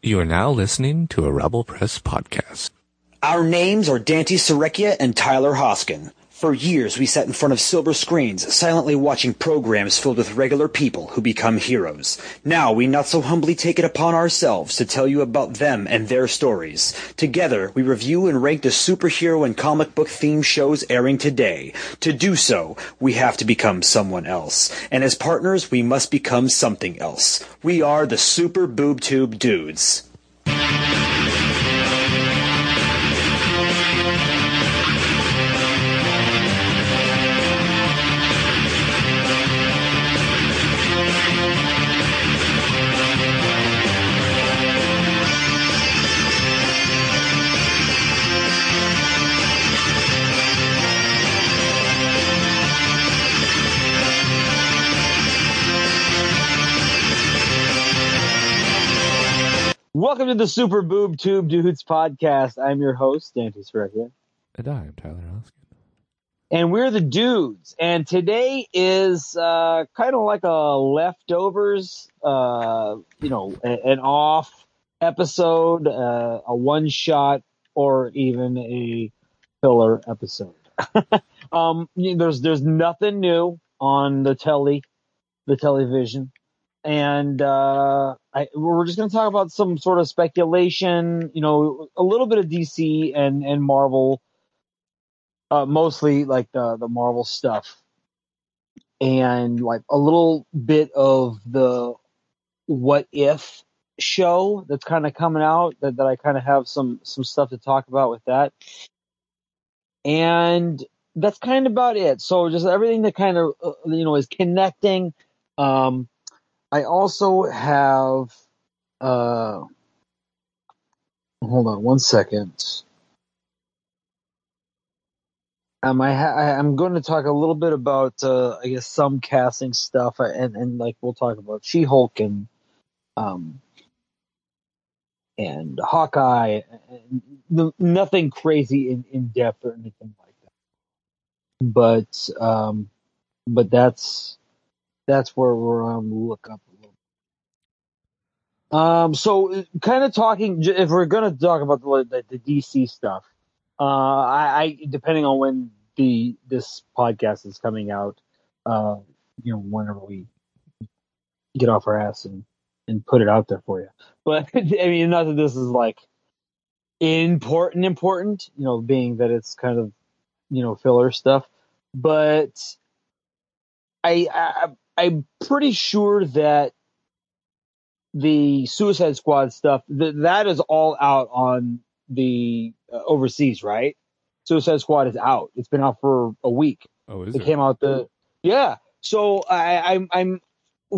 You are now listening to a Rebel Press podcast. Our names are Dante Serecchia and Tyler Hoskin. For years, we sat in front of silver screens, silently watching programs filled with regular people who become heroes. Now, we not so humbly take it upon ourselves to tell you about them and their stories. Together, we review and rank the superhero and comic book themed shows airing today. To do so, we have to become someone else. And as partners, we must become something else. We are the Super Boob Tube Dudes. Welcome to the Super Boob Tube Dudes podcast. I'm your host, Dante Serecchia. And I am Tyler Hoskin. And we're the dudes. And today is uh, kind of like a leftovers, uh, you know, an off episode, uh, a one shot, or even a filler episode. um, there's there's nothing new on the telly, the television and uh, I, we're just going to talk about some sort of speculation, you know, a little bit of DC and and Marvel, uh, mostly like the the Marvel stuff, and like a little bit of the what if show that's kind of coming out that, that I kind of have some some stuff to talk about with that, and that's kind of about it. So just everything that kind of uh, you know is connecting. Um, I also have uh hold on one second. Um, I ha- I'm going to talk a little bit about uh, I guess some casting stuff and and like we'll talk about She-Hulk and um and Hawkeye and n- nothing crazy in, in depth or anything like that. But um but that's that's where we're um look up a little. Um, so kind of talking if we're gonna talk about the the, the DC stuff, uh, I, I depending on when the this podcast is coming out, uh, you know, whenever we get off our ass and and put it out there for you. But I mean, not that this is like important, important, you know, being that it's kind of you know filler stuff, but I, I I'm pretty sure that the Suicide Squad stuff th- that is all out on the uh, overseas, right? Suicide Squad is out. It's been out for a week. Oh, is It came out the yeah. So I, I'm I'm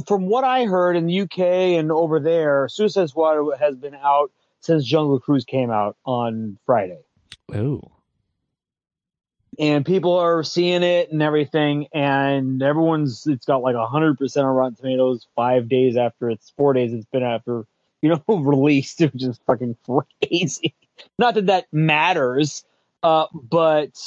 from what I heard in the UK and over there, Suicide Squad has been out since Jungle Cruise came out on Friday Oh. And people are seeing it and everything and everyone's it's got like 100% on rotten tomatoes five days after it's four days it's been after you know released which is fucking crazy. Not that that matters uh but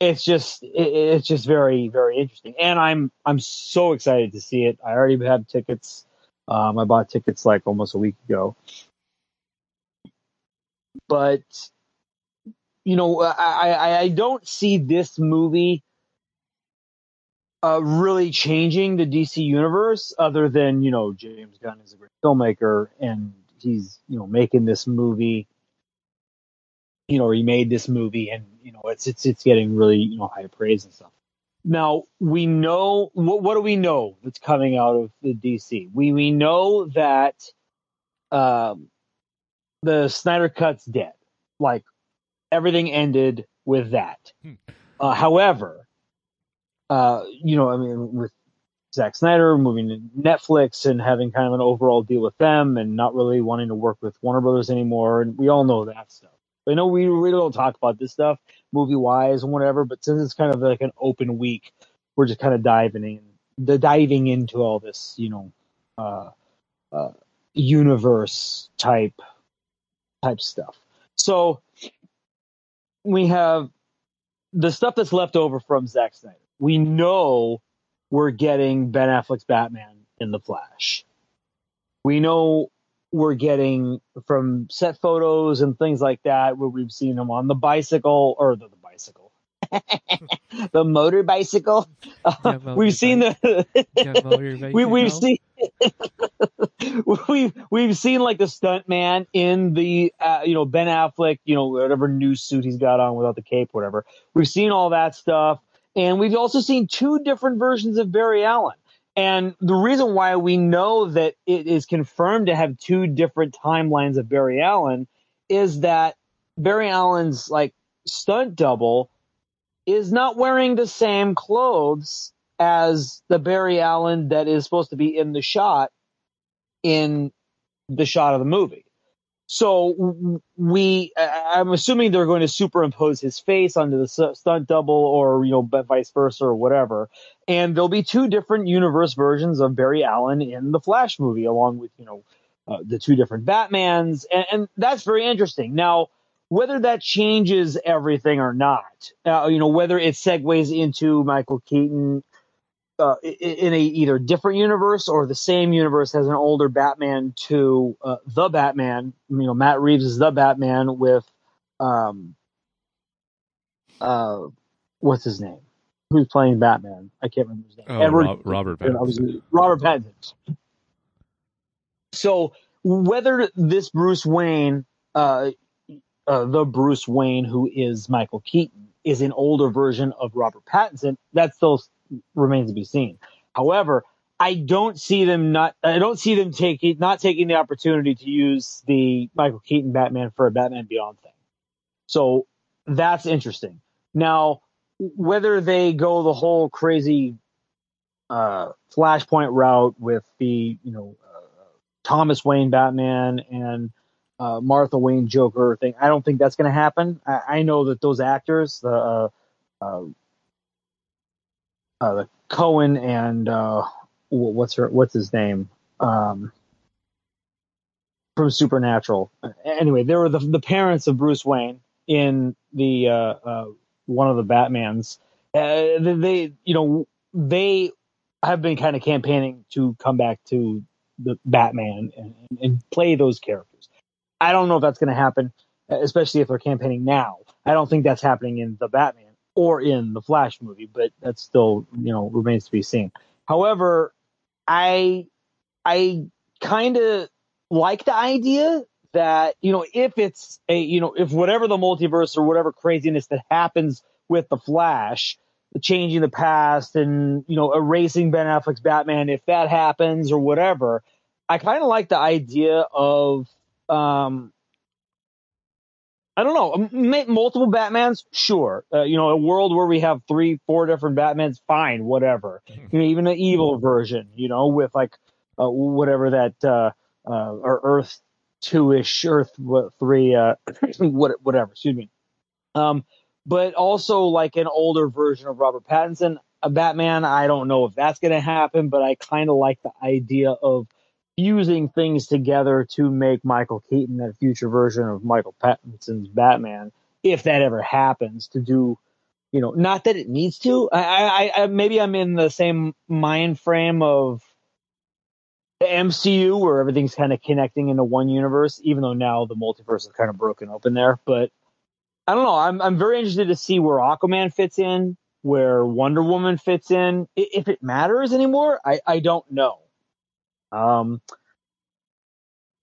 it's just it, it's just very very interesting. And i'm i'm so excited to see it. I already have tickets. Um i bought tickets like almost a week ago. But you know, I, I, I don't see this movie uh, really changing the DC universe other than, you know, James Gunn is a great filmmaker and he's, you know, making this movie, you know, he made this movie and, you know, it's, it's, it's getting really, you know, high praise and stuff. Now we know, what, what do we know that's coming out of the DC? We, we know that, um, the Snyder Cut's dead. Like, everything ended with that. Hmm. Uh, however, uh, you know, I mean, with Zack Snyder moving to Netflix and having kind of an overall deal with them and not really wanting to work with Warner Brothers anymore, and we all know that stuff. I know we really don't talk about this stuff movie wise and whatever, but since it's kind of like an open week, we're just kind of diving in, the diving into all this, you know, uh, uh, universe type type stuff. So we have the stuff that's left over from Zack Snyder. We know we're getting Ben Affleck's Batman in the Flash. We know we're getting from set photos and things like that, where we've seen him on the bicycle or the, the the motor bicycle. Motor we've seen the we, we've seen we've we've seen like the stunt man in the uh, you know Ben Affleck you know whatever new suit he's got on without the cape whatever. We've seen all that stuff. And we've also seen two different versions of Barry Allen. And the reason why we know that it is confirmed to have two different timelines of Barry Allen is that Barry Allen's like stunt double is not wearing the same clothes as the Barry Allen that is supposed to be in the shot in the shot of the movie. So we, I'm assuming they're going to superimpose his face onto the stunt double or, you know, vice versa or whatever. And there'll be two different universe versions of Barry Allen in the Flash movie, along with, you know, uh, the two different Batmans. And, and, that's very interesting. Now, whether that changes everything or not, uh, you know, whether it segues into Michael Keaton uh, in a either different universe or the same universe as an older Batman to uh, the Batman. You know, Matt Reeves is the Batman with, um, uh, what's his name? Who's playing Batman? I can't remember his name. Oh, Edward Rob, Robert Pattinson. Robert Pattinson. So whether this Bruce Wayne, uh, uh, the Bruce Wayne who is Michael Keaton, is an older version of Robert Pattinson, that still remains to be seen. However, I don't see them not. I don't see them taking not taking the opportunity to use the Michael Keaton Batman for a Batman Beyond thing. So that's interesting. Now, whether they go the whole crazy uh, Flashpoint route with the you know uh, Thomas Wayne Batman and uh, Martha Wayne Joker thing, I don't think that's going to happen. I, I, know that those actors, the uh, uh, uh, the Cohan and uh, what's her what's his name um, from Supernatural. Anyway, they were the the parents of Bruce Wayne in the uh, one of the Batmans. They you know they have been kind of campaigning to come back to the Batman and, and play those characters. I don't know if that's going to happen, especially if they're campaigning now. I don't think that's happening in the Batman or in the Flash movie, but that still, you know, remains to be seen. However, I I kind of like the idea that, you know, if it's a, you know, if whatever the multiverse or whatever craziness that happens with the Flash, changing the past and, you know, erasing Ben Affleck's Batman, if that happens or whatever, I kind of like the idea of um, I don't know. Multiple Batmans, sure. Uh, you know, a world where we have three, four different Batmans, fine, whatever. You know, even an evil version, you know, with like uh, whatever that uh, uh, or Earth two ish, Earth three, uh, whatever. Excuse me. Um, but also like an older version of Robert Pattinson, a Batman. I don't know if that's going to happen, but I kind of like the idea of fusing things together to make Michael Keaton that future version of Michael Pattinson's Batman, if that ever happens, to do, you know, not that it needs to. I, I, I maybe I'm in the same mind frame of the MCU where everything's kind of connecting into one universe, even though now the multiverse is kind of broken open there. But I don't know. I'm I'm very interested to see where Aquaman fits in, where Wonder Woman fits in. If it matters anymore, I, I don't know. Um,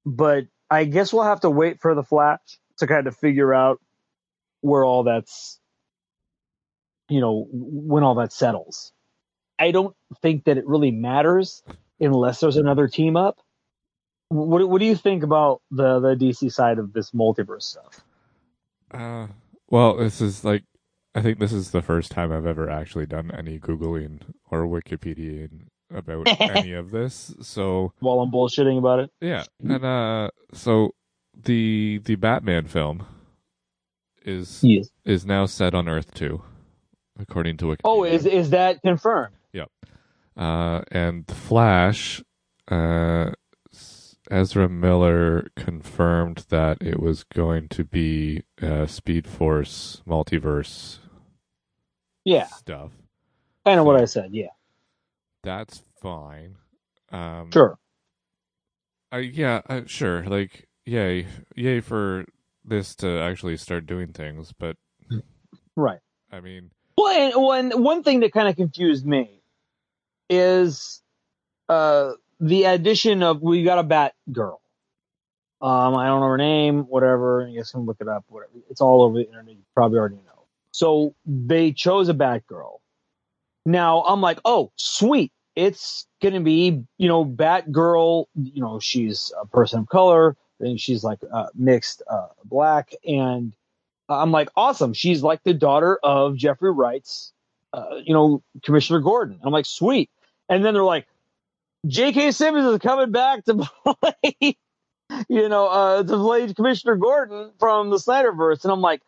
but I guess we'll have to wait for the Flash to kind of figure out where all that's, you know, when all that settles. I don't think that it really matters unless there's another team up. What What do you think about the the DC side of this multiverse stuff? Uh, well, this is like I think this is the first time I've ever actually done any googling or Wikipedia about any of this. So while I'm bullshitting about it, yeah, and uh, so the the Batman film is yes. is now set on Earth two, according to Wikipedia. Oh, is is that confirmed? Yep. Uh, and the Flash, uh, Ezra Miller confirmed that it was going to be uh, Speed Force multiverse. Yeah. Stuff. Kind of so, what I said. Yeah that's fine. Um, sure. I yeah, uh, sure. Like, yay, yay for this to actually start doing things. But Right. I mean, Well, and one one thing that kind of confused me is uh, the addition of we got a Bat Girl. Um, I don't know her name, whatever. You guys can look it up. Whatever. It's all over the internet. You probably already know. So they chose a Batgirl. Now I'm like, oh, sweet. It's gonna be, you know, Batgirl. You know, she's a person of color. And she's like uh, mixed uh, black, and I'm like, awesome. She's like the daughter of Jeffrey Wright's, uh, you know, Commissioner Gordon. I'm like, sweet. And then they're like, J.K. Simmons is coming back to play, you know, uh, to play Commissioner Gordon from the Snyderverse. And I'm like,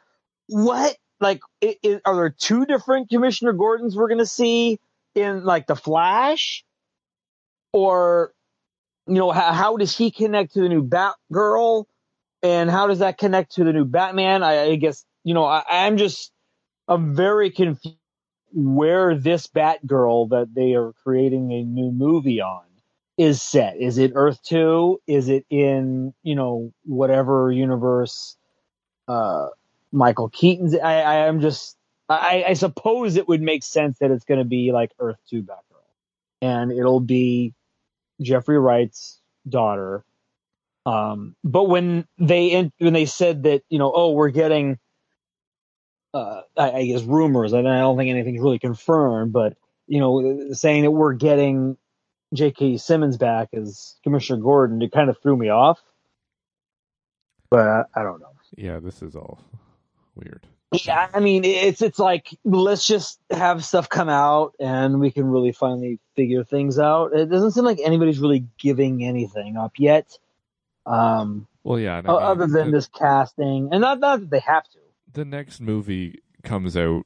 what? Like, i i are there two different Commissioner Gordons we're going to see in like the Flash? Or, you know, how, how does he connect to the new Batgirl? And how does that connect to the new Batman? I, I guess, you know, I, I'm just, I'm very confused where this Batgirl that they are creating a new movie on is set. Is it Earth 2? Is it in, you know, whatever universe uh Michael Keaton's I, I am just I, I suppose it would make sense that it's gonna be like Earth 2 Batgirl. And it'll be Jeffrey Wright's daughter. Um but when they when they said that, you know, oh we're getting uh, I, I guess rumors. I I don't think anything's really confirmed, but you know, saying that we're getting J.K. Simmons back as Commissioner Gordon, it kind of threw me off. But I, I don't know. yeah, this is all weird. Yeah, I mean, it's it's like let's just have stuff come out and we can really finally figure things out. It doesn't seem like anybody's really giving anything up yet, um, Well, yeah. I mean, other than the, this casting, and not not that they have to. the next movie comes out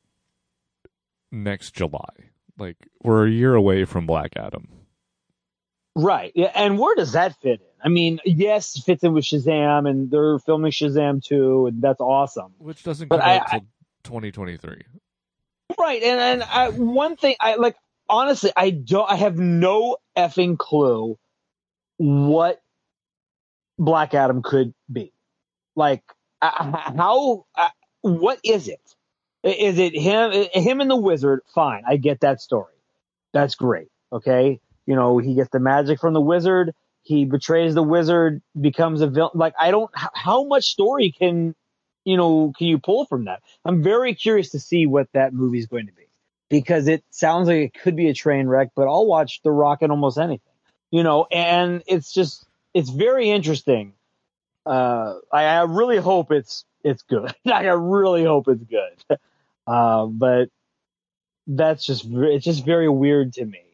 next July. Like we're a year away from Black Adam. Right. Yeah. And where does that fit in? I mean, yes, it fits in with Shazam and they're filming Shazam too, and that's awesome. which doesn't But come I- out till 2023. Right. And and I, one thing I like honestly, I don't I have no effing clue what Black Adam could be. Like uh, how uh, what is it? Is it him him and the wizard? Fine. I get that story. That's great. Okay? You know, he gets the magic from the wizard. He betrays the wizard, becomes a villain. Like I don't. How much story can you know can you pull from that? I'm very curious to see what that movie's going to be because it sounds like it could be a train wreck. But I'll watch The Rock in almost anything. You know, and it's just it's very interesting. Uh, I, I really hope it's it's good. I really hope it's good. Uh, but that's just it's just very weird to me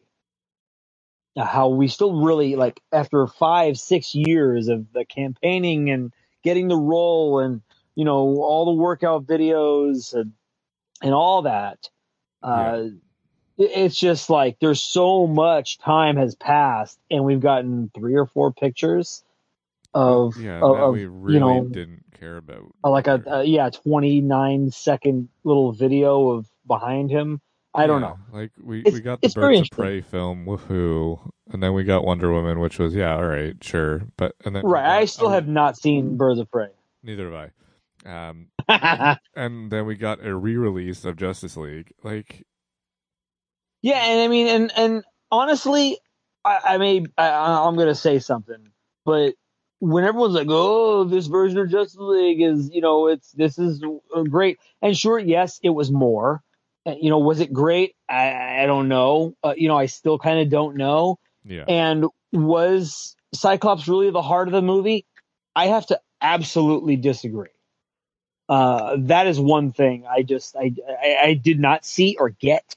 how we still really like after five six years of the campaigning and getting the role and you know all the workout videos and and all that uh it- it's just like there's so much time has passed and we've gotten three or four pictures of yeah, of, that of, we really you know didn't care about. like a, a yeah 29 second little video of behind him i don't Yeah, know Like we It's- we got the Birds of Prey film, woohoo, and then we got Wonder Woman, which was yeah, all right, sure, but and then right got i still a- have not seen birds of prey neither have I. Um, and then we got a re-release of Justice League. Like, yeah, and i mean and and honestly i, I may I, i'm gonna say something but when everyone's like oh this version of justice league is you know it's this is uh, great and sure yes it was more you know was it great i i don't know uh, you know i still kind of don't know yeah, And was Cyclops really the heart of the movie? I have to absolutely disagree. Uh, that is one thing I just I, I I did not see or get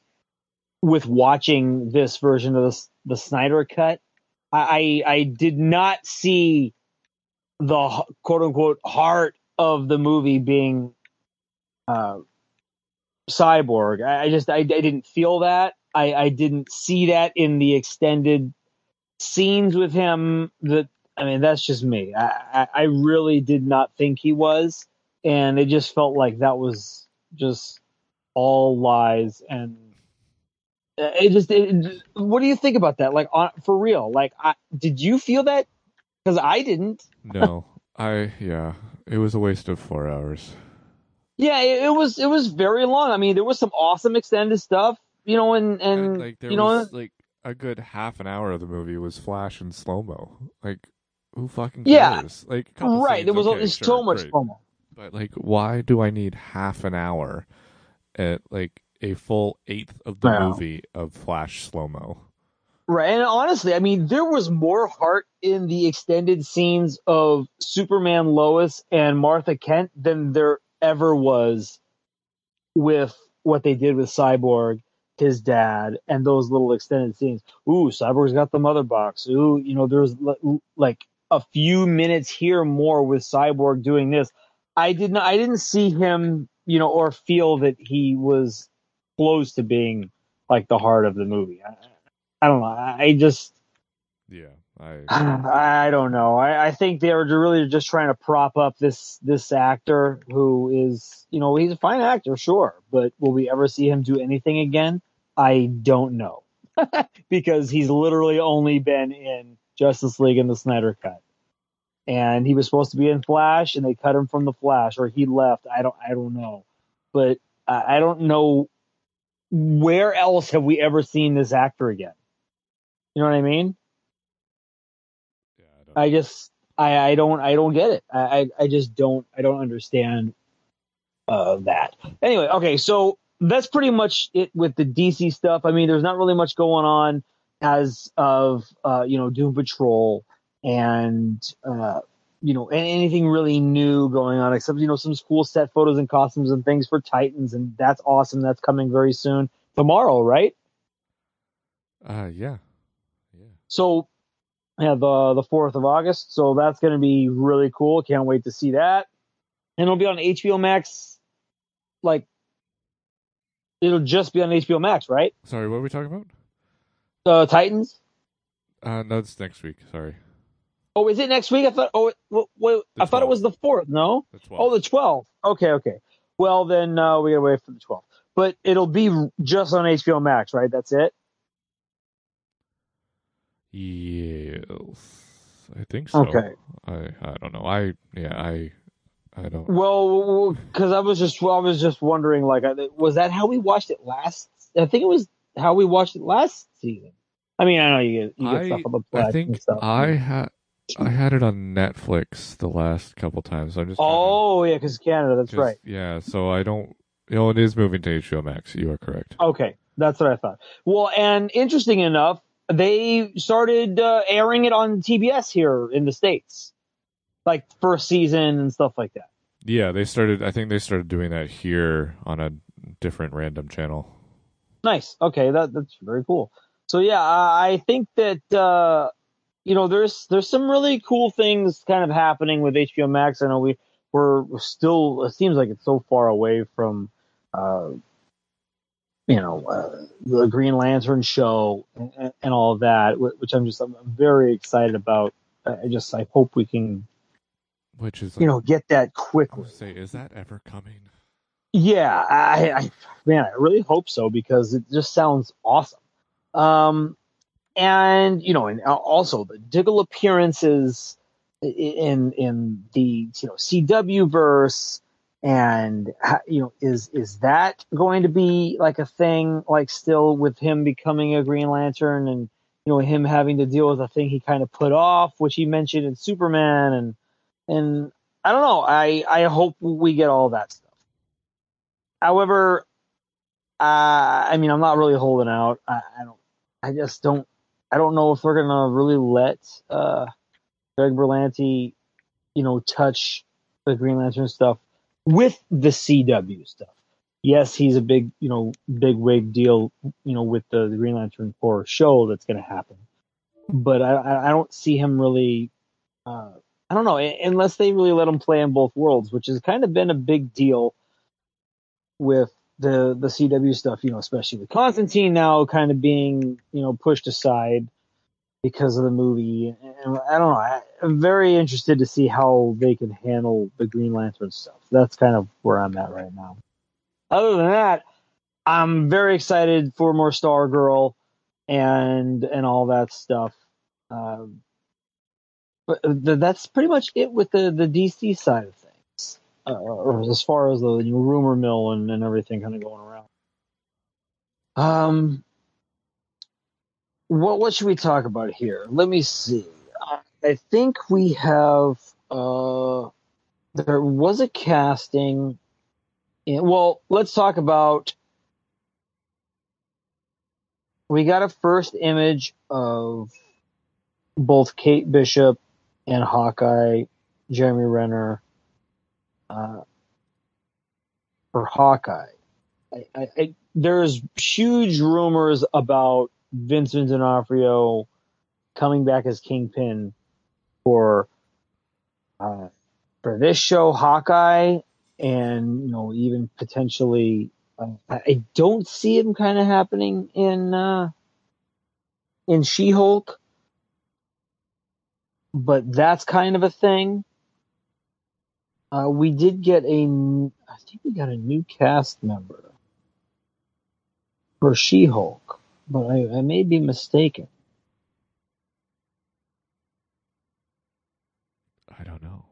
with watching this version of the the Snyder cut. I I, I did not see the quote unquote heart of the movie being uh, cyborg. I, I just I, I didn't feel that. I, I didn't see that in the extended scenes with him. That I mean, that's just me. I, I, really did not think he was, and it just felt like that was just all lies and. uh, It just, it, what do you think about that? Like, on, for real, like, I, did you feel that because I didn't. No, I yeah, it was a waste of four hours. Yeah, it, it was it was very long. I mean, there was some awesome extended stuff, you know, and and like there you know, like a good half an hour of the movie was flash and slow mo. Like who fucking cares? Yeah. Like right. scenes, There was okay, sure, so much great. promo. But like, why do I need half an hour at like a full eighth of the Wow. movie of flash slow mo? Right. And honestly, I mean, there was more heart in the extended scenes of Superman, Lois, and Martha Kent than there ever was with what they did with Cyborg, his dad, and those little extended scenes. Ooh, Cyborg's got the mother box. Ooh, you know, there's like a few minutes here more with Cyborg doing this. I did not, I didn't see him, you know, or feel that he was close to being like the heart of the movie. I, I don't know. I just, Yeah, I I don't know. I, I think they were really just trying to prop up this this actor who is, you know, he's a fine actor, sure, but will we ever see him do anything again? I don't know, because he's literally only been in Justice League and the Snyder Cut, and he was supposed to be in Flash, and they cut him from the Flash, or he left. I don't, I don't know, but I, I don't know where else have we ever seen this actor again. You know what I mean? I just I, I don't I don't get it. I, I I just don't I don't understand uh that. Anyway, okay, so that's pretty much it with the DC stuff. I mean, there's not really much going on as of uh, you know, Doom Patrol and uh you know, anything really new going on except you know some cool set photos and costumes and things for Titans and that's awesome. That's coming very soon. Tomorrow, right? Uh, yeah, yeah. So yeah, the the fourth of August. So that's going to be really cool. Can't wait to see that. And it'll be on HBO Max. Like, it'll just be on HBO Max, right? Sorry, what were we talking about? The Titans. Uh, no, it's next week. Sorry, Oh, is it next week? I thought. Oh, wait, wait, I thought it was the fourth. No. the Oh, the twelfth. Okay, okay. Well, then uh, we gotta wait for the twelfth. But it'll be just on HBO Max, right? That's it. Yes, I think so. Okay. I I don't know. I yeah I I don't. Well, because I was just I was just wondering, like, was that how we watched it last? I think it was how we watched it last season. I mean, I know you get you get I stuff on the I think and stuff. I had I had it on Netflix the last couple times. I'm just trying to oh yeah, because Canada. That's right. Yeah, so I don't. You know, it is moving to HBO Max. You are correct. Okay, that's what I thought. Well, and interesting enough, they started uh, airing it on TBS here in the states, like first season and stuff like that. Yeah, they started. I think they started doing that here on a different random channel. Nice. Okay, that that's very cool. So yeah, I I think that uh, you know there's there's some really cool things kind of happening with HBO Max. I know we we're we're still it seems like it's so far away from uh, you know uh, the Green Lantern show and, and all of that, which I'm just I'm very excited about. I just I hope we can Which is, you know get that quickly. say, is that ever coming? Yeah, I, I man, I really hope so because it just sounds awesome. Um, and you know, and also the Diggle appearances in in the you know CW verse, and you know, is is that going to be like a thing, like still with him becoming a Green Lantern, and you know him having to deal with a thing he kind of put off, which he mentioned in Superman, and and I don't know. I I hope we get all that stuff. However, uh, I mean, I'm not really holding out. I, I don't. I just don't. I don't know if we're gonna really let uh, Greg Berlanti, you know, touch the Green Lantern stuff with the CW stuff. Yes, he's a big, you know, big wig deal, you know, with the, the Green Lantern Corps show that's going to happen. But I, I don't see him really. Uh, I don't know unless they really let him play in both worlds, which has kind of been a big deal with the the CW stuff, you know, especially with Constantine now kind of being, you know, pushed aside because of the movie. And I don't know. I, I'm very interested to see how they can handle the Green Lantern stuff. That's kind of where I'm at right now. Other than that, I'm very excited for more Stargirl and and all that stuff. Um, but th- that's pretty much it with the the DC side of things, uh, or as far as the rumor mill and, and everything kind of going around. Um, what what should we talk about here? Let me see. I, think we have. Uh, there was a casting. In, well, let's talk about. We got a first image of both Kate Bishop and Hawkeye, Jeremy Renner, uh, for Hawkeye. I, I, I, there's huge rumors about Vincent D'Onofrio coming back as Kingpin for uh, for this show, Hawkeye, and you know even potentially. Uh, I don't see him kind of happening in uh, in She-Hulk, but that's kind of a thing. Uh, we did get a, I think we got a new cast member for She-Hulk, but I, I may be mistaken. I don't know.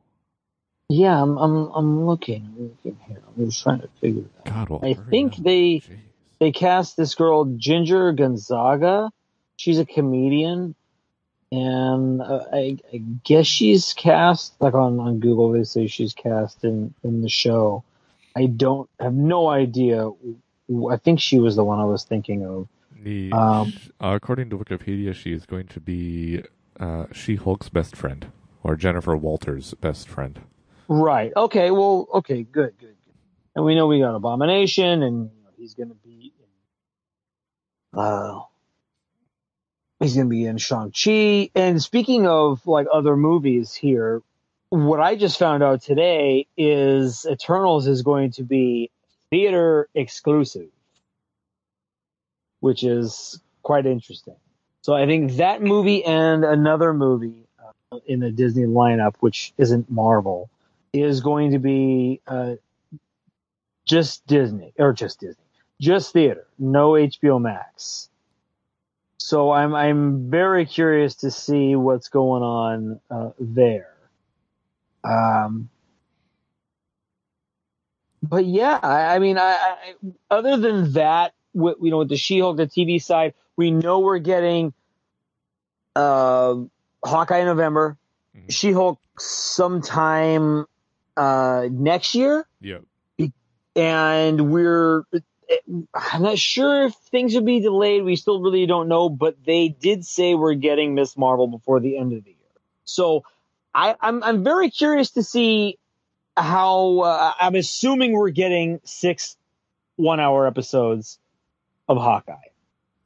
Yeah, I'm I'm I'm looking. I'm looking here. I'm just trying to figure it out. God, well, I think up. they Jeez. they cast this girl Ginger Gonzaga. She's a comedian, and uh, I, I guess she's cast like on on Google. They say she's cast in in the show. I don't have no idea. I think she was the one I was thinking of. The, Um, uh, according to Wikipedia, she is going to be uh, She-Hulk's best friend, or Jennifer Walters' best friend. Right. Okay. Well. Okay. Good. Good. Good. And we know we got Abomination, and you know, he's going to be. In, uh, he's going to be in Shang Chi. And speaking of like other movies here, what I just found out today is Eternals is going to be theater exclusive, which is quite interesting. So I think that movie and another movie in the Disney lineup, which isn't Marvel, is going to be uh, just Disney or just Disney, just theater, no HBO Max. So I'm I'm very curious to see what's going on uh, there. Um, but yeah, I, I mean, I, I other than that, with, you know, with the She-Hulk, the TV side, we know we're getting uh, Hawkeye in November, Mhm. She-Hulk sometime uh, next year, Yep. and we're. I'm not sure if things would be delayed. We still really don't know, but they did say we're getting Miss Marvel before the end of the year. So I, I'm I'm very curious to see how. Uh, I'm assuming we're getting six one-hour episodes of Hawkeye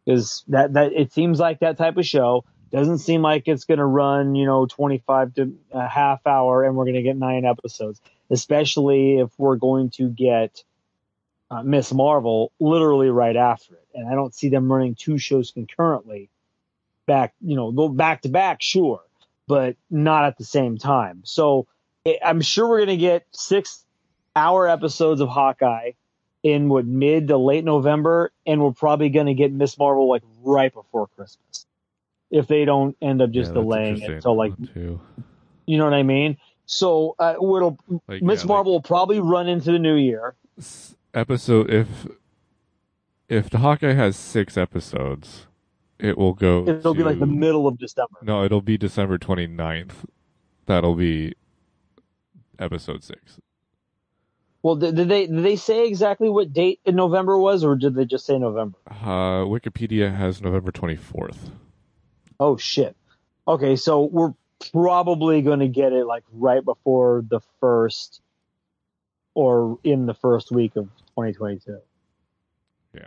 because that that it seems like that type of show doesn't seem like it's going to run you know 25 to a half hour and we're going to get nine episodes especially if we're going to get uh, miss marvel literally right after it. And i don't see them running two shows concurrently back you know go back to back sure but not at the same time. So it, i'm sure we're going to get six hour episodes of hawkeye in what mid to late November, and we're probably going to get Miss Marvel like right before Christmas, if they don't end up just Yeah, delaying it until like too. you know what I mean. So uh, it'll Like, Miss yeah, Marvel will probably run into the new year. episode if if the Hawkeye has six episodes, it will go. It'll be like the middle of December. No, it'll be December 29th. That'll be episode six. Well, did, did they did they say exactly what date in November was, or did they just say November? Uh, Wikipedia has November 24th. Oh shit. Okay, so we're probably going to get it like right before the first, or in the first week of 2022. Yeah.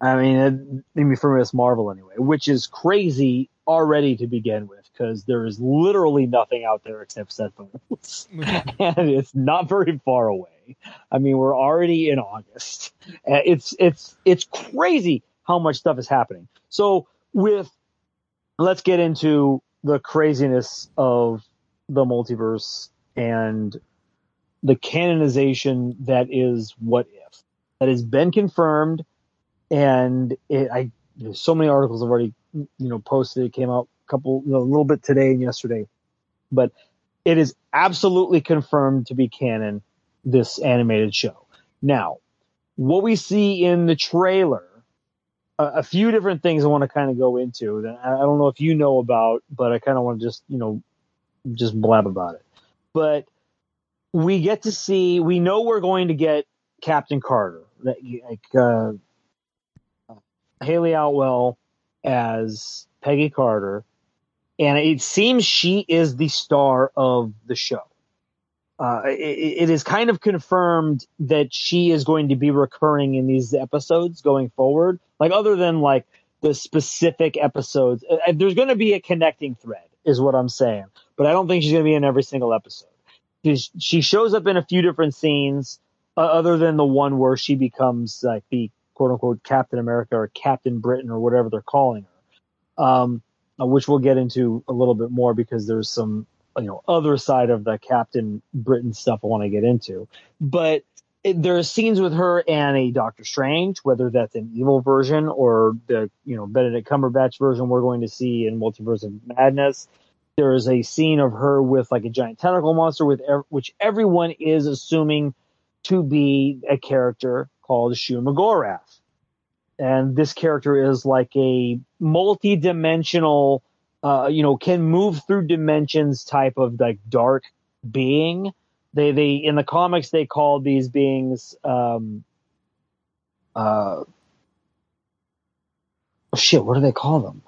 I mean, it, I mean for Miss Marvel anyway, which is crazy already to begin with, because there is literally nothing out there except set photos, and it's not very far away. I mean, we're already in August. Uh, It's it's it's crazy how much stuff is happening. So with let's get into the craziness of the multiverse and the canonization that is what if that has been confirmed and it, I so many articles have already you know posted it came out a couple you know, a little bit today and yesterday but it is absolutely confirmed to be canon. This animated show. Now, what we see in the trailer, a, few different things I want to kind of go into that I don't know if you know about, but I kind of want to just you know just blab about it. But we get to see, we know we're going to get Captain Carter, like uh, Hayley Atwell as Peggy Carter, and it seems she is the star of the show. Uh, it, it is kind of confirmed that she is going to be recurring in these episodes going forward. Like other than like the specific episodes, uh, there's going to be a connecting thread, is what I'm saying. But I don't think she's going to be in every single episode. She shows up in a few different scenes, uh, other than the one where she becomes like the quote unquote Captain America or Captain Britain or whatever they're calling her, um, uh, which we'll get into a little bit more because there's some you know other side of the Captain Britain stuff I want to get into. But it, there are scenes with her and a Doctor Strange, whether that's an evil version or the you know Benedict Cumberbatch version we're going to see in Multiverse of Madness. There is a scene of her with like a giant tentacle monster with which everyone is assuming to be a character called Shuma-Gorath. And this character is like a multi-dimensional, uh, you know, can move through dimensions type of like dark being. They, they, in the comics, they call these beings, um, uh, oh shit, what do they call them?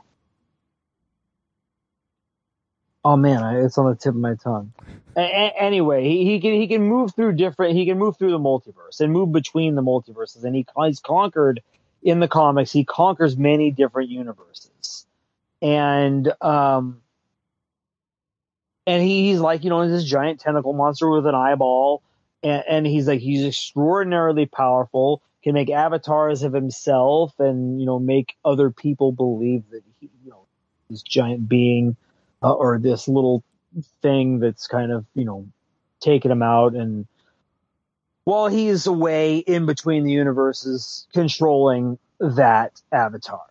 Oh man, it's on the tip of my tongue. A- a- anyway, he, he, can he can move through different. He can move through the multiverse and move between the multiverses, and he he's conquered in the comics. He conquers many different universes, and um, and he, he's like you know this giant tentacle monster with an eyeball, and, and he's like he's extraordinarily powerful. Can make avatars of himself, and you know make other people believe that he you know this giant being uh, or this little thing that's kind of you know taking him out and while he's away in between the universes controlling that avatar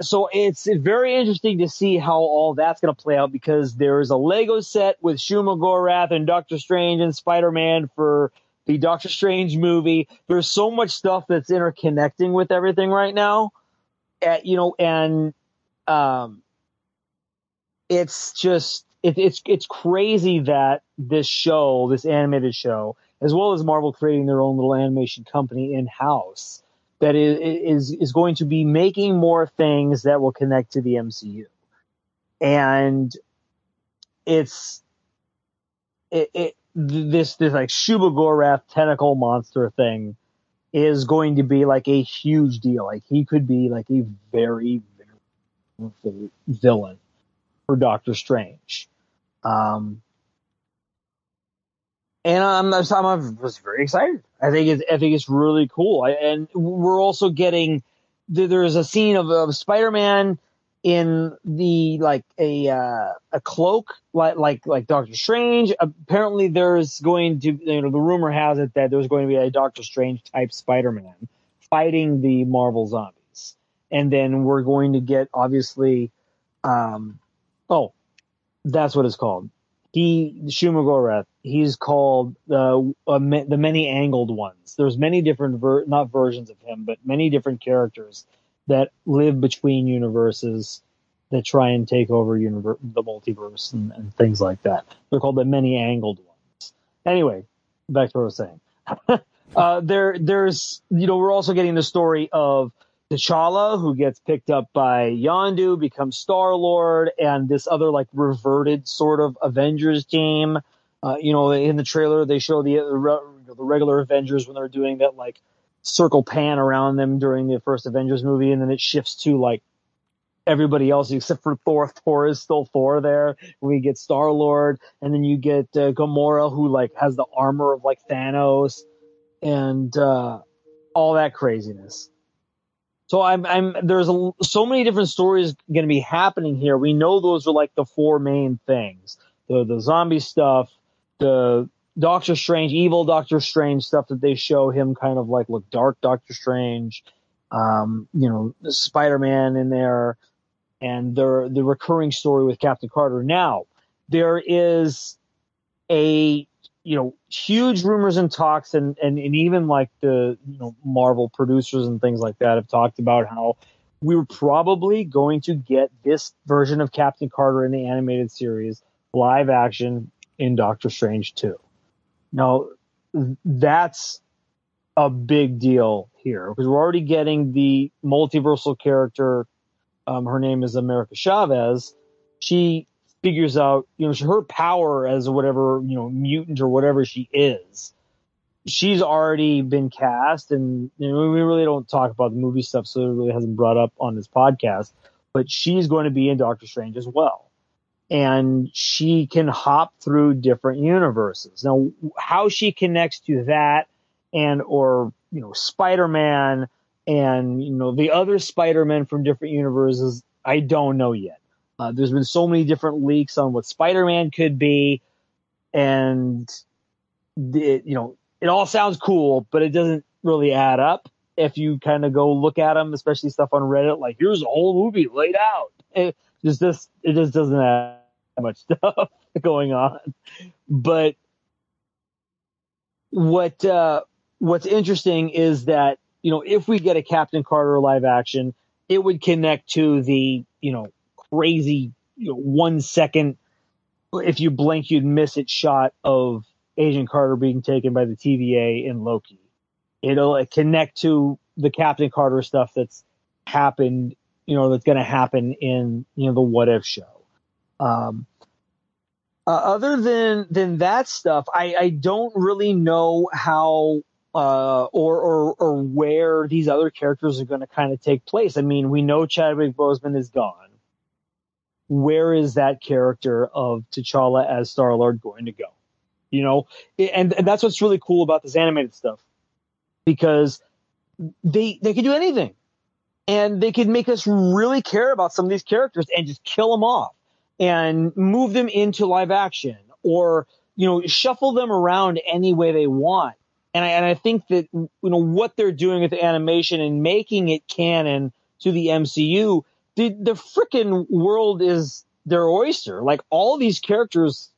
so it's very interesting to see how all that's going to play out because there's a lego set with Shuma-Gorath and doctor strange and spider-man for the doctor strange movie. There's so much stuff that's interconnecting with everything right now At, you know and um it's just it, it's it's crazy that this show, this animated show, as well as Marvel creating their own little animation company in house, that is is going to be making more things that will connect to the MCU, and it's it, it this this like Shuma-Gorath tentacle monster thing is going to be like a huge deal. Like he could be like a very very villain for Doctor Strange. Um, and I'm, I'm, I was very excited. I think it's, I think it's really cool. I, and we're also getting, there's a scene of, of Spider-Man in the, like a, uh, a cloak, like, like, like Doctor Strange. Apparently there's going to, you know, the rumor has it that there's going to be a Doctor Strange type Spider-Man fighting the Marvel zombies. And then we're going to get, obviously, um, Oh, that's what it's called. He Shuma-Gorath. He's called the uh, the many angled ones. There's many different ver- not versions of him, but many different characters that live between universes that try and take over universe, the multiverse and, and things like that. They're called the many angled ones. Anyway, back to what I was saying. uh, there, there's, you know, we're also getting the story of T'Challa, who gets picked up by Yondu, becomes Star Lord, and this other like reverted sort of Avengers team. Uh, you know, in the trailer they show the the regular Avengers when they're doing that like circle pan around them during the first Avengers movie, and then it shifts to like everybody else except for Thor. Thor is still Thor there. We get Star Lord, and then you get uh, Gamora, who like has the armor of like Thanos, and uh, all that craziness. So I'm, I'm, there's a, so many different stories going to be happening here. We know those are like the four main things: the the zombie stuff, the Doctor Strange, evil Doctor Strange stuff that they show him kind of like look dark Doctor Strange, um, you know, Spider Man in there, and the the recurring story with Captain Carter. Now, there is a you know huge rumors and talks and, and and even like the you know marvel producers and things like that have talked about how we were probably going to get this version of captain carter in the animated series live action in doctor strange 2 now that's a big deal here because we're already getting the multiversal character um, her name is america chavez she figures out, you know, her power as whatever, you know, mutant or whatever she is, she's already been cast. And you know, we really don't talk about the movie stuff, so it really hasn't brought up on this podcast. But she's going to be in Doctor Strange as well. And she can hop through different universes. Now, how she connects to that and, or, you know, Spider Man and, you know, the other Spider Man from different universes, I don't know yet. Uh, there's been so many different leaks on what Spider-Man could be, and it, you know, it all sounds cool, but it doesn't really add up if you kind of go look at them, especially stuff on Reddit. Like, here's a whole movie laid out. It just this, it just doesn't have much stuff going on. But what uh, what's interesting is that you know if we get a Captain Carter live action, it would connect to the you know crazy you know, one second, if you blink, you'd miss it shot of Agent Carter being taken by the TVA in Loki. It'll connect to the Captain Carter stuff that's happened, you know, that's going to happen in, you know, the What If show. Um, uh, other than than that stuff, I, I don't really know how uh, or, or or where these other characters are going to kind of take place. I mean, we know Chadwick Boseman is gone where is that character of T'Challa as Star Lord going to go? You know, and, and that's what's really cool about this animated stuff because they they can do anything, and they can make us really care about some of these characters and just kill them off and move them into live action or you know shuffle them around any way they want. And I, and I think that you know what they're doing with the animation and making it canon to the MCU the the freaking world is their oyster. Like all these characters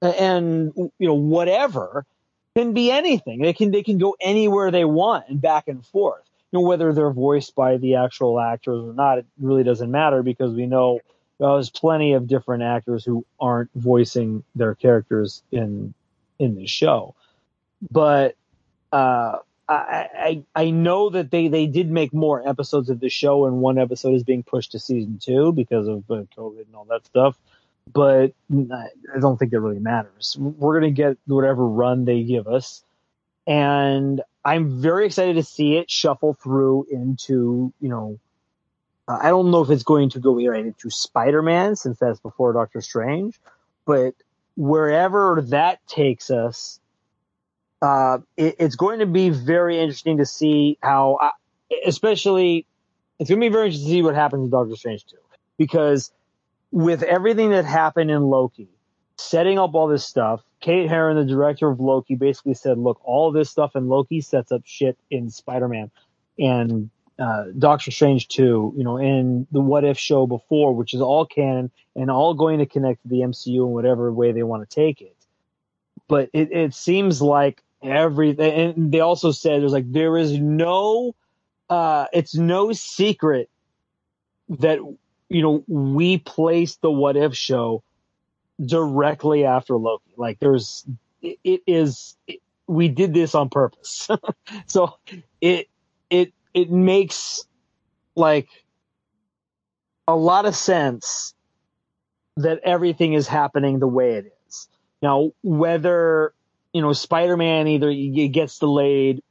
and you know whatever can be anything. They can they can go anywhere they want and back and forth. Know whether they're voiced by the actual actors or not, it really doesn't matter because we know there's plenty of different actors who aren't voicing their characters in in the show. But uh, I, I I know that they they did make more episodes of the show, and one episode is being pushed to season two because of uh, COVID and all that stuff. But I don't think it really matters. We're gonna get whatever run they give us, and I'm very excited to see it shuffle through into you know. Uh, I don't know if it's going to go right into Spider Man since that's before Doctor Strange, but wherever that takes us, uh, it, it's going to be very interesting to see how, uh, especially, it's going to be very interesting to see what happens in Doctor Strange 2. Because with everything that happened in Loki, setting up all this stuff, Kate Herron, the director of Loki, basically said, look, all this stuff in Loki sets up shit in Spider Man and uh, Doctor Strange too. you know, and the What If show before, which is all canon and all going to connect to the MCU in whatever way they want to take it. But it, it seems like everything. And they also said there's like there is no, uh, it's no secret that you know we placed the What If show directly after Loki. Like there's, it, it is. It, we did this on purpose, so it it it makes like a lot of sense that everything is happening the way it is. Now, whether you know, Spider Man either it gets delayed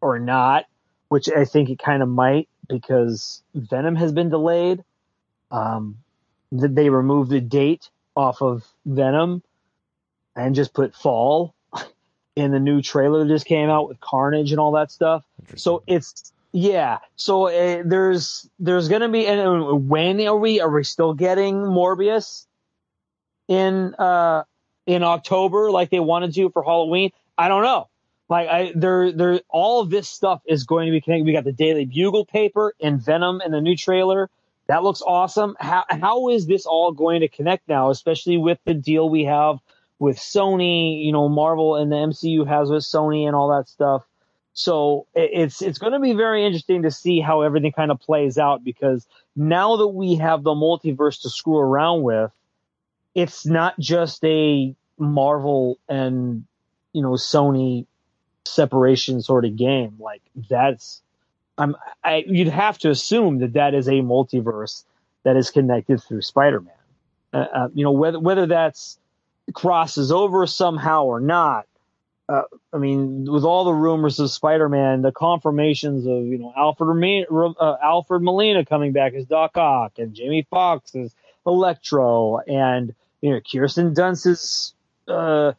or not, which I think it kind of might because Venom has been delayed. Um, they removed the date off of Venom and just put fall in the new trailer that just came out with Carnage and all that stuff. So it's yeah. So uh, there's there's gonna be and when are we are we still getting Morbius in uh in October like they wanted to for Halloween. I don't know. Like I there there all of this stuff is going to be connected. We got the Daily Bugle paper and Venom and the new trailer that looks awesome. How how is this all going to connect now, especially with the deal we have with Sony, you know, Marvel and the MCU has with Sony and all that stuff. So it's it's going to be very interesting to see how everything kind of plays out because now that we have the multiverse to screw around with, it's not just a Marvel and you know Sony separation sort of game. Like that's I'm I you'd have to assume that that is a multiverse that is connected through Spider-Man. Uh, uh, you know whether whether that's crosses over somehow or not. Uh, I mean, with all the rumors of Spider-Man, the confirmations of you know Alfred uh, Alfred Molina coming back as Doc Ock and Jamie Foxx as Electro, and you know Kirsten Dunst's uh,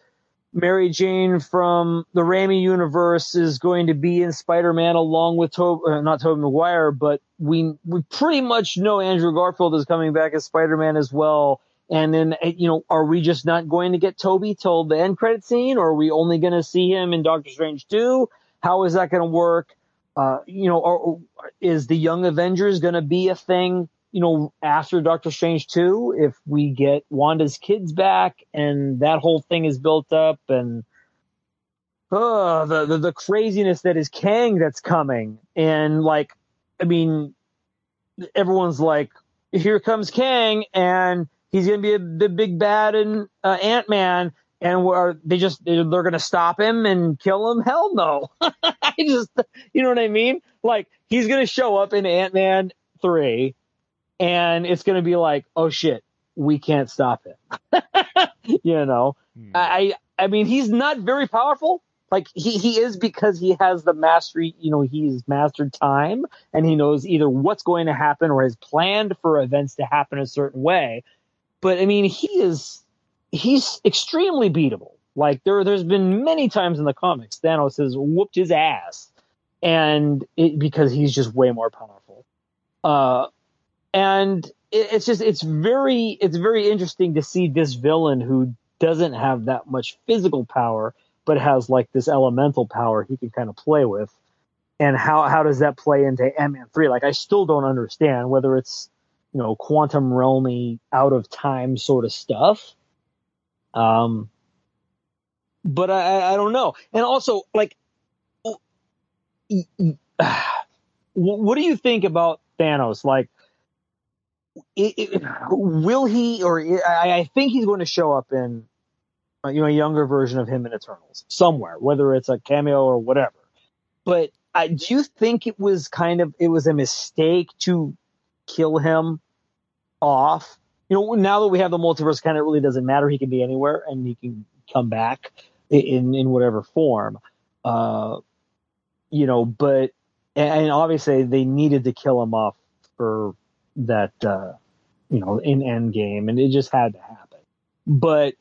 Mary Jane from the Raimi universe is going to be in Spider-Man along with Tob- uh, not Tobey Maguire, but we we pretty much know Andrew Garfield is coming back as Spider-Man as well. And then eh, you know, are we just not going to get Toby till the end credit scene, or are we only going to see him in Doctor Strange two? How is that going to work? Uh, you know, or, or is the Young Avengers going to be a thing? You know, after Doctor Strange 2, if we get Wanda's kids back and that whole thing is built up and uh, the, the, the craziness that is Kang that's coming. And like, I mean, everyone's like, here comes Kang and he's going to be a, the big bad in uh, Ant-Man. And are they just, they're going to stop him and kill him? Hell no. I just, you know what I mean? Like, he's going to show up in Ant-Man 3 and it's going to be like, oh shit, we can't stop it. you know, hmm. I, I mean, he's not very powerful. Like he, he is because he has the mastery, you know, he's mastered time and he knows either what's going to happen or has planned for events to happen a certain way. But I mean, he is, he's extremely beatable. Like there, there's been many times in the comics, Thanos has whooped his ass and it, because he's just way more powerful. Uh, and it's just it's very it's very interesting to see this villain who doesn't have that much physical power but has like this elemental power he can kind of play with. And how how does that play into ant-man 3 like i still don't understand whether it's you know quantum realmy out of time sort of stuff. Um but i i don't know. And also like what do you think about thanos? Like it, will he or I, I, think he's going to show up in uh, you know a younger version of him in Eternals somewhere, whether it's a cameo or whatever. But I, do you think it was kind of it was a mistake to kill him off? You know, now that we have the multiverse, kind of really doesn't matter. He can be anywhere and he can come back in in whatever form. Uh, you know, but and obviously they needed to kill him off for that uh, you know in Endgame, and it just had to happen. But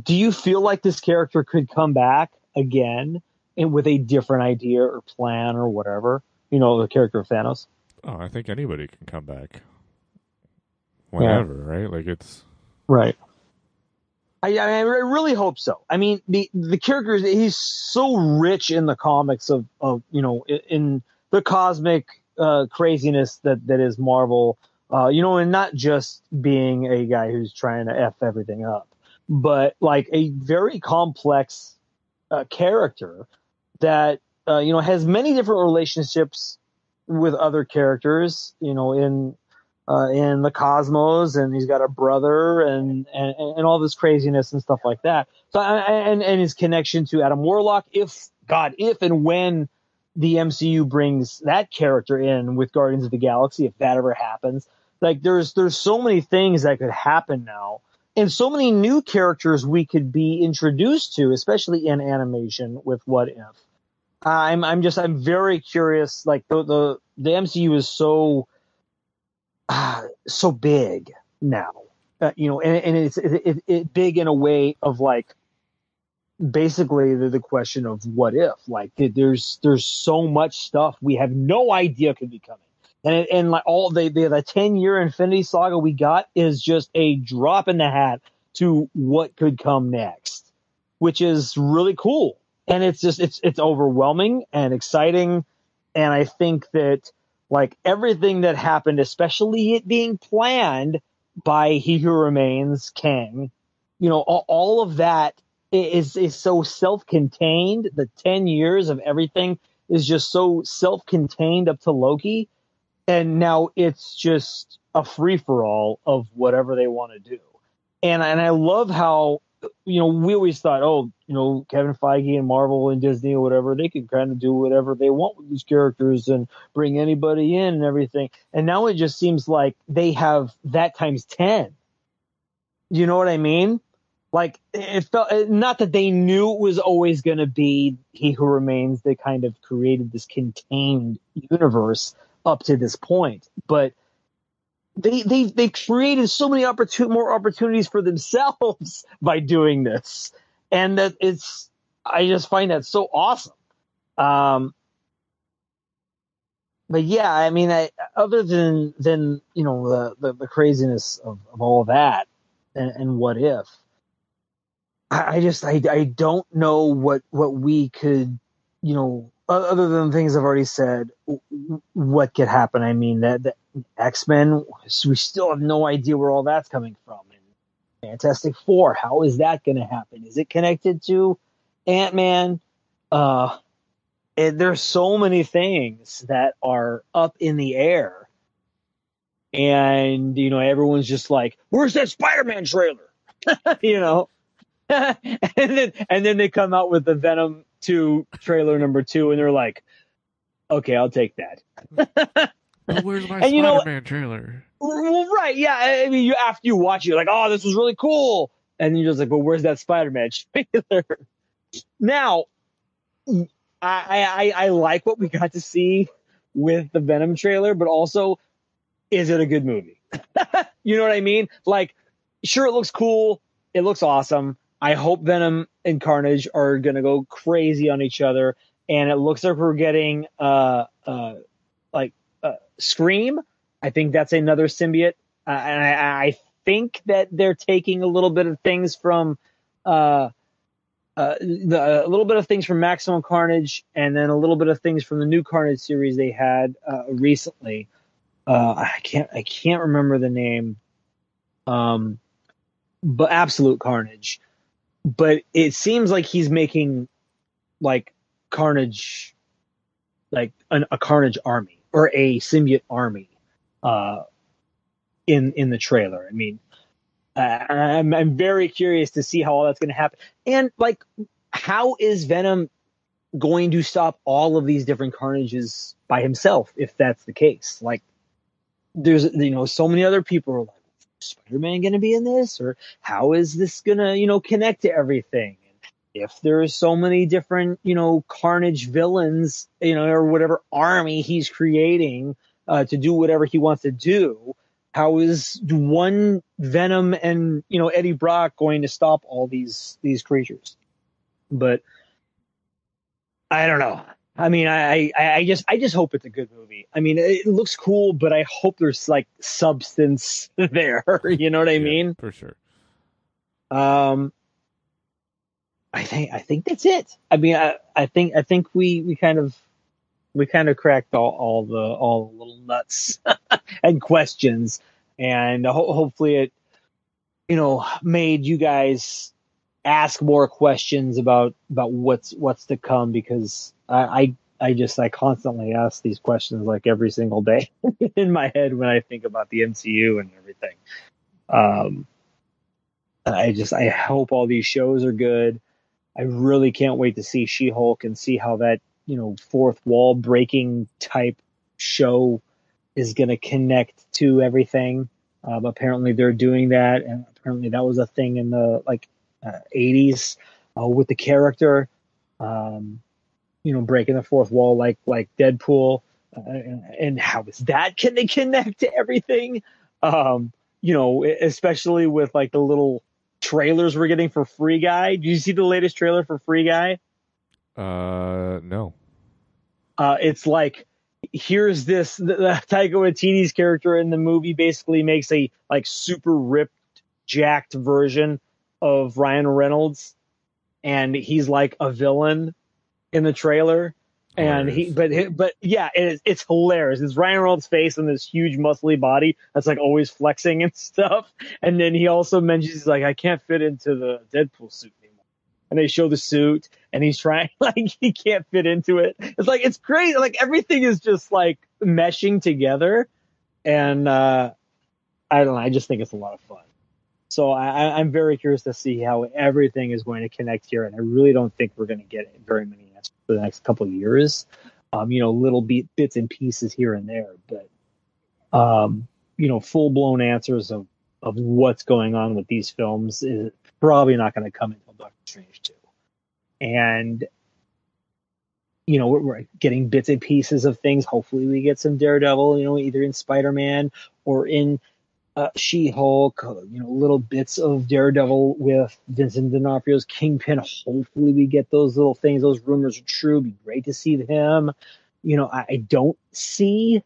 do you feel like this character could come back again and with a different idea or plan or whatever? You know, the character of Thanos. Oh, I think anybody can come back whenever, yeah. right? Like it's right. I, I, really hope so. I mean, the the character he's so rich in the comics of of you know in the cosmic uh, craziness that that is Marvel. Uh, you know, and not just being a guy who's trying to f everything up, but like a very complex uh, character that uh, you know has many different relationships with other characters. You know, in uh, in the cosmos, and he's got a brother, and and and all this craziness and stuff like that. So, and and his connection to Adam Warlock, if God, if and when the MCU brings that character in with Guardians of the Galaxy, if that ever happens. Like there's there's so many things that could happen now, and so many new characters we could be introduced to, especially in animation with What If. I'm I'm just I'm very curious. Like the the the MCU is so uh, so big now, uh, you know, and, and it's it, it, it big in a way of like basically the, the question of what if like there's there's so much stuff we have no idea could be coming. And and like all the the, the 10 year infinity saga we got is just a drop in the hat to what could come next which is really cool. And it's just it's it's overwhelming and exciting. And i think that Like everything that happened, especially it being planned by He Who Remains, Kang, you know, all, all of that is is so self-contained. The ten years of everything is just so self-contained up to Loki, and now it's just a free for all of whatever they want to do. And and I love how you know we always thought, oh, you know, Kevin Feige and Marvel and Disney or whatever, they can kind of do whatever they want with these characters and bring anybody in and everything. And now it just seems like they have that times ten. You know what I mean? Like it felt not that they knew it was always going to be he who remains they kind of created this contained universe up to this point but they they they created so many opportun- more opportunities for themselves by doing this. And that it's i just find that so awesome. Um but yeah i mean I, other than than you know the the, the craziness of, of all that and, and what if I, just I, I don't know what what we could you know other than things I've already said what could happen. I mean that, that X Men we still have no idea where all that's coming from. And Fantastic Four, how is that going to happen? Is it connected to Ant Man? Uh, there's so many things that are up in the air, and you know everyone's just like, "Where's that Spider-Man trailer?" you know, and then and then they come out with the Venom two trailer number two, and they're like, "Okay, I'll take that." well, where's my Spider-Man you know, trailer? Well, right, yeah. I mean, you after you watch it, you're like, "Oh, this was really cool," and you're just like, "Well, where's that Spider-Man trailer?" now, I, I I like what we got to see with the Venom trailer, but also, is it a good movie? you know what I mean? Like, sure, it looks cool, it looks awesome I hope Venom and Carnage are to go crazy on each other. And it looks like we're getting, uh, uh, like, uh, Scream. I think that's another symbiote. Uh, and I, I, think that they're taking a little bit of things from, uh, uh, the, a little bit of things from Maximum Carnage, and then a little bit of things from the new Carnage series they had uh, recently. Uh, I can't I can't remember the name, um, but Absolute Carnage but it seems like he's making like Carnage, like an, a Carnage army or a symbiote army, uh, in in the trailer. I mean, uh, I'm I'm very curious to see how all that's going to happen, and like, how is Venom going to stop all of these different Carnages by himself if that's the case? Like, there's you know so many other people are like Spider-Man going to be in this, or how is this going to you know connect to everything? If there's so many different you know Carnage villains, you know, or whatever army he's creating uh, to do whatever he wants to do, how is one Venom and you know Eddie Brock going to stop all these these creatures? But I don't know. I mean, I, I, I just, I just hope it's a good movie. I mean, it looks cool, but I hope there's like substance there. You know what I yeah, mean? For sure. Um, I think, I think that's it. I mean, I, I think, I think we, we kind of, we kind of cracked all, all the, all the little nuts and questions, and ho- hopefully it, you know, made you guys ask more questions about about what's what's to come because I, I just I constantly ask these questions like every single day in my head when I think about the MCU and everything. Um, I just I hope all these shows are good. I really can't wait to see She Hulk and see how that you know fourth wall breaking type show is going to connect to everything. Um, apparently they're doing that, and apparently that was a thing in the like uh, 80s uh, with the character. Um, you know, breaking the fourth wall like like Deadpool, uh, and, how is that can they connect to everything? Um, you know, especially with like the little trailers we're getting for Free Guy. Did you see the latest trailer for Free Guy? Uh, no. Uh, it's like here's this the, the Taika Waititi's character in the movie basically makes a like super ripped, jacked version of Ryan Reynolds, and he's like a villain in the trailer and he, but but yeah, it's it's hilarious. It's Ryan Reynolds' face and this huge muscly body that's like always flexing and stuff. And then he also mentions he's like, I can't fit into the Deadpool suit anymore. And they show the suit, and he's trying like he can't fit into it. It's like it's crazy. Like everything is just like meshing together, and uh I don't know. I just think it's a lot of fun. So I, I'm very curious to see how everything is going to connect here, and I really don't think we're going to get very many for the next couple of years. Um, you know, little beat, bits and pieces here and there, but um, you know, full blown answers of of what's going on with these films is probably not going to come until Doctor Strange two, and you know, we're, we're, getting bits and pieces of things. Hopefully, we get some Daredevil, you know, either in Spider Man or in uh, She-Hulk, uh, you know, little bits of Daredevil with Vincent D'Onofrio's Kingpin. Hopefully, we get those little things. Those rumors are true. It'd be great to see him. You know, I, I don't see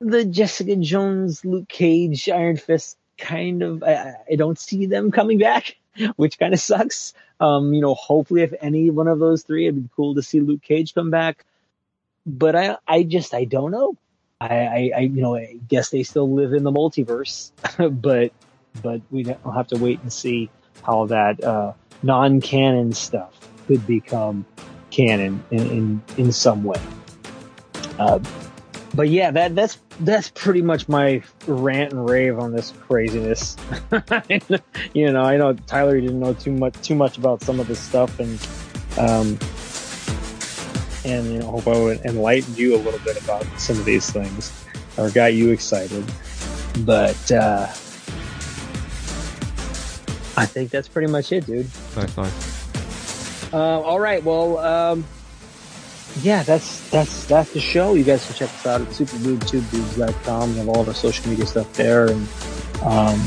the Jessica Jones, Luke Cage, Iron Fist kind of. I, I don't see them coming back, which kind of sucks. Um, you know, hopefully, if any one of those three, it'd be cool to see Luke Cage come back. But I, I just, I don't know. I, I, I, you know, I guess they still live in the multiverse, but but we will have to wait and see how that uh, non-canon stuff could become canon in in, in some way. Uh, but yeah, that that's that's pretty much my rant and rave on this craziness. you know, I know Tyler didn't know too much too much about some of this stuff, and um, and you know, hope I enlightened you a little bit about some of these things or got you excited. But uh, I think that's pretty much it, dude. Nice, nice. Uh, all right, well, um, yeah, that's that's that's the show. You guys can check us out at superboobtubedudes.com. We have all of our social media stuff there, and um,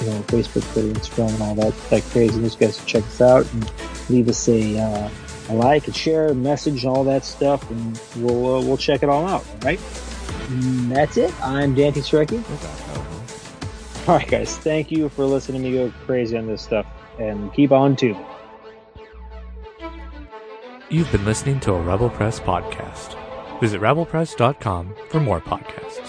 you know, Facebook, Twitter, Instagram, and all that that craziness. You guys can check us out and leave us a. Uh, a like and share, message, and all that stuff, and we'll uh, we'll check it all out. All right. And that's it. I'm Dante Srecky. All right, guys. Thank you for listening to me go crazy on this stuff, and keep on tubing. You've been listening to a Rebel Press podcast. Visit rebelpress.com for more podcasts.